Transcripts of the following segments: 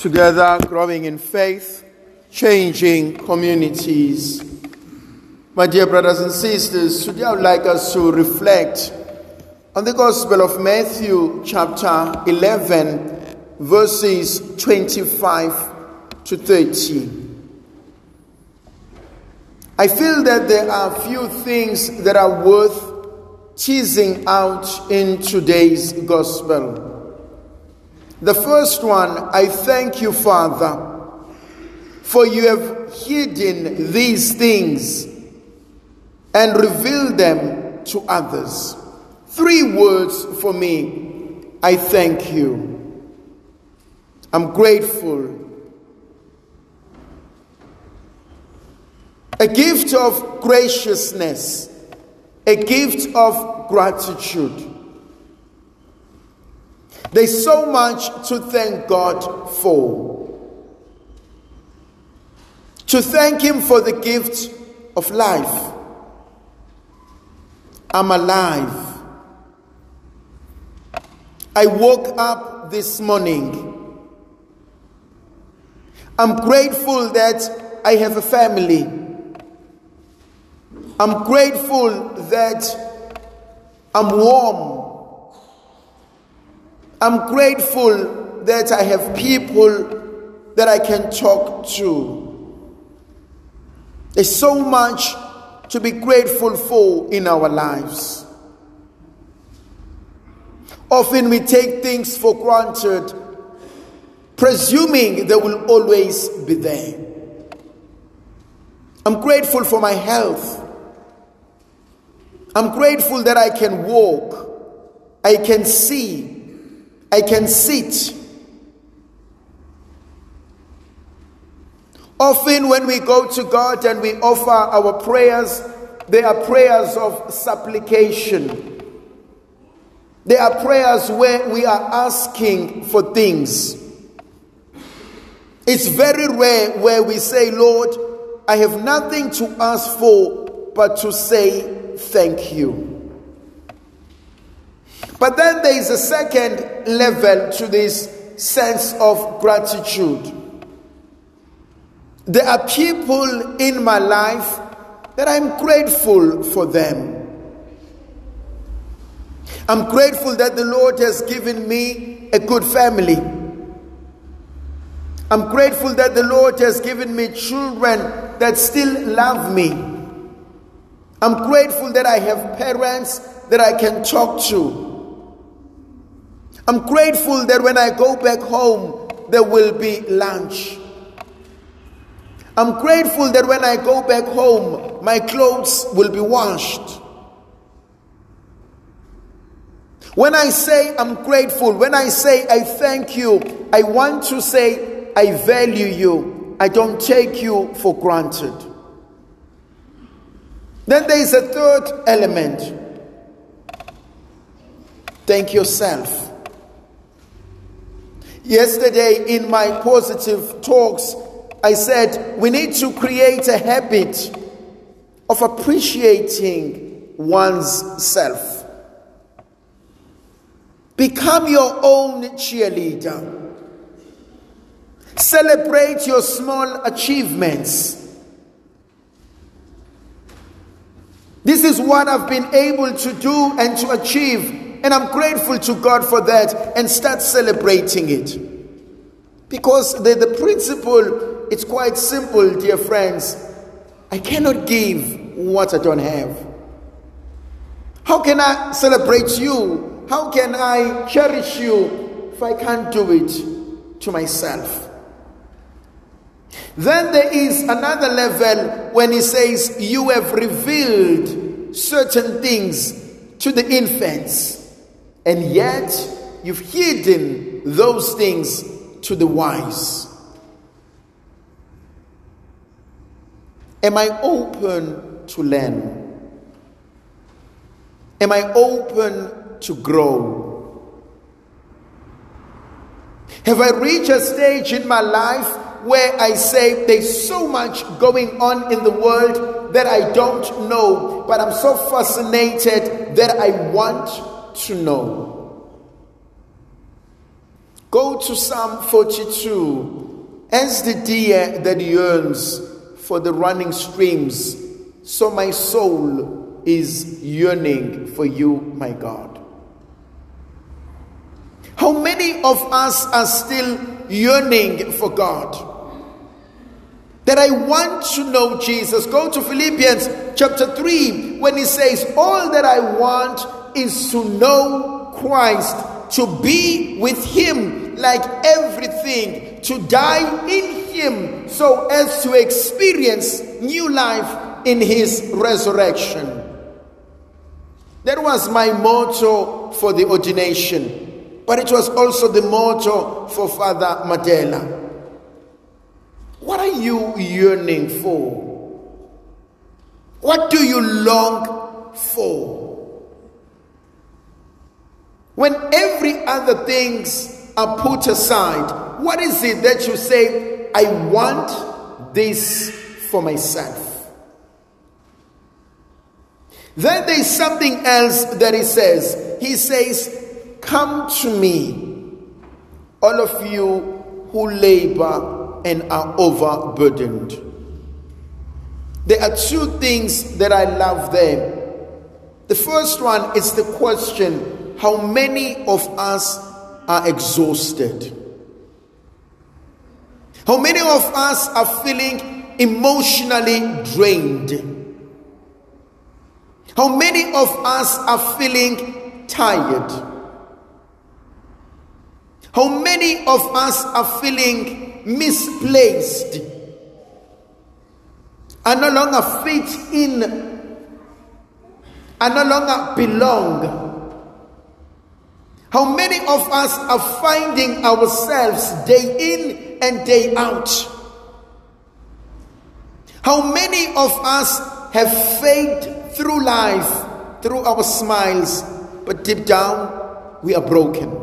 together growing in faith, changing communities. My dear brothers and sisters, today I would like us to reflect on the Gospel of Matthew, chapter 11, verses 25 to 30. I feel that there are few things that are worth teasing out in today's Gospel. The first one, I thank you, Father, for you have hidden these things and revealed them to others. Three words for me I thank you. I'm grateful. A gift of graciousness, a gift of gratitude. There's so much to thank God for. To thank Him for the gift of life. I'm alive. I woke up this morning. I'm grateful that I have a family. I'm grateful that I'm warm. I'm grateful that I have people that I can talk to. There's so much to be grateful for in our lives. Often we take things for granted, presuming they will always be there. I'm grateful for my health. I'm grateful that I can walk, I can see, I can sit. Often, when we go to God and we offer our prayers, they are prayers of supplication. They are prayers where we are asking for things. It's very rare where we say, Lord, I have nothing to ask for but to say thank you. But then there is a second level to this sense of gratitude. There are people in my life that I'm grateful for them. I'm grateful that the Lord has given me a good family. I'm grateful that the Lord has given me children that still love me. I'm grateful that I have parents that I can talk to. I'm grateful that when I go back home, there will be lunch. I'm grateful that when I go back home, my clothes will be washed. When I say I'm grateful, when I say I thank you, I want to say I value you. I don't take you for granted. Then there is a third element. Thank yourself. Yesterday, in my positive talks, I said we need to create a habit of appreciating one's self. Become your own cheerleader. Celebrate your small achievements. This is what I've been able to do and to achieve and I'm grateful to God for that and start celebrating it. Because the, the principle, it's quite simple, dear friends. I cannot give what I don't have. How can I celebrate you? How can I cherish you if I can't do it to myself? Then there is another level when he says, You have revealed certain things to the infants and yet you've hidden those things to the wise. Am I open to learn? Am I open to grow? Have I reached a stage in my life where I say there's so much going on in the world that I don't know, but I'm so fascinated that I want to know. Go to Psalm 42. As the deer that yearns for the running streams, so my soul is yearning for you, my God. How many of us are still yearning for God? That I want to know Jesus. Go to Philippians chapter 3 when he says, All that I want is to know Christ, to be with him like everything, to die in him so as to experience new life in his resurrection. That was my motto for the ordination, but it was also the motto for Father Madela. What are you yearning for? What do you long for? When every other things are put aside, what is it that you say, I want this for myself? Then there's something else that he says. He says, Come to me, all of you who labor and are overburdened. There are two things that I love there. The first one is the question how many of us are exhausted? How many of us are feeling emotionally drained? How many of us are feeling tired? How many of us are feeling misplaced and no longer fit in and no longer belong. How many of us are finding ourselves day in and day out? How many of us have faith through life, through our smiles, but deep down we are broken?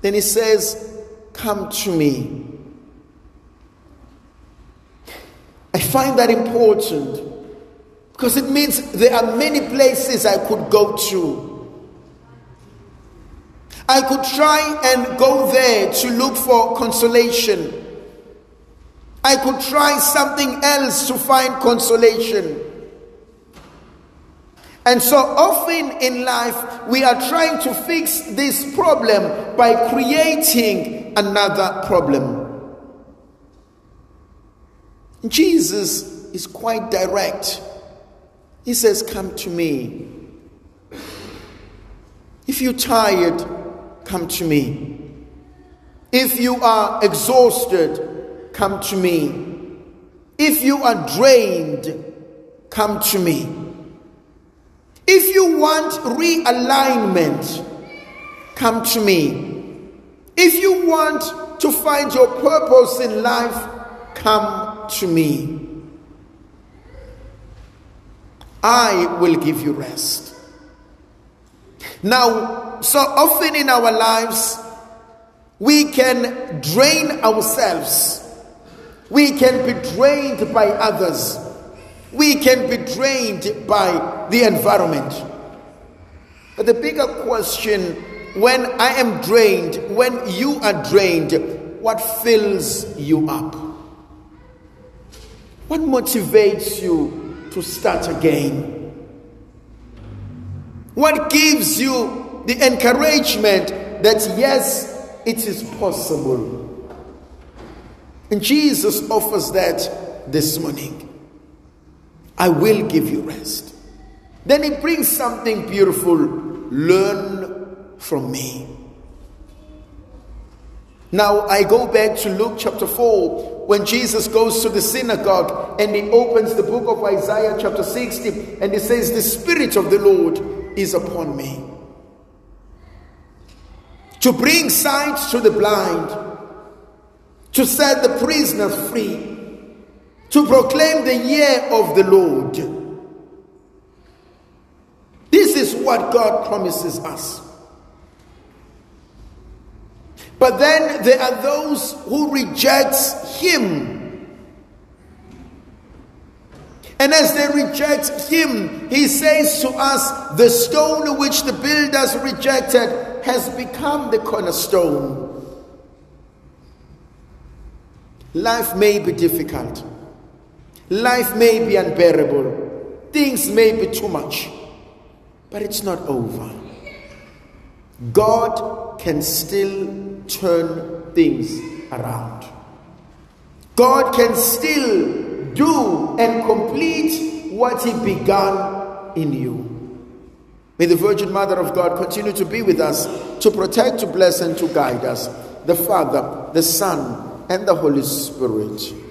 Then he says, Come to me. I find that important because it means there are many places I could go to. I could try and go there to look for consolation. I could try something else to find consolation. And so often in life, we are trying to fix this problem by creating another problem. Jesus is quite direct. He says, Come to me. If you're tired, come to me. If you are exhausted, come to me. If you are drained, come to me. If you want realignment, come to me. If you want to find your purpose in life, come to me. I will give you rest. Now, so often in our lives, we can drain ourselves. We can be drained by others. We can be drained by the environment. But the bigger question when I am drained, when you are drained, what fills you up? What motivates you to start again? What gives you the encouragement that yes, it is possible? And Jesus offers that this morning. I will give you rest. Then he brings something beautiful learn from me. Now I go back to Luke chapter 4 when Jesus goes to the synagogue and he opens the book of Isaiah chapter 60 and he says, The Spirit of the Lord is upon me to bring sight to the blind, to set the prisoners free to proclaim the year of the Lord. This is what God promises us. But then there are those who reject him. And as they reject him, he says to us, the stone which the builders rejected has become the cornerstone. Life may be difficult. Life may be unbearable. Things may be too much. But it's not over. God can still turn things around. God can still do and complete what He began in you. May the Virgin Mother of God continue to be with us, to protect, to bless, and to guide us. The Father, the Son, and the Holy Spirit.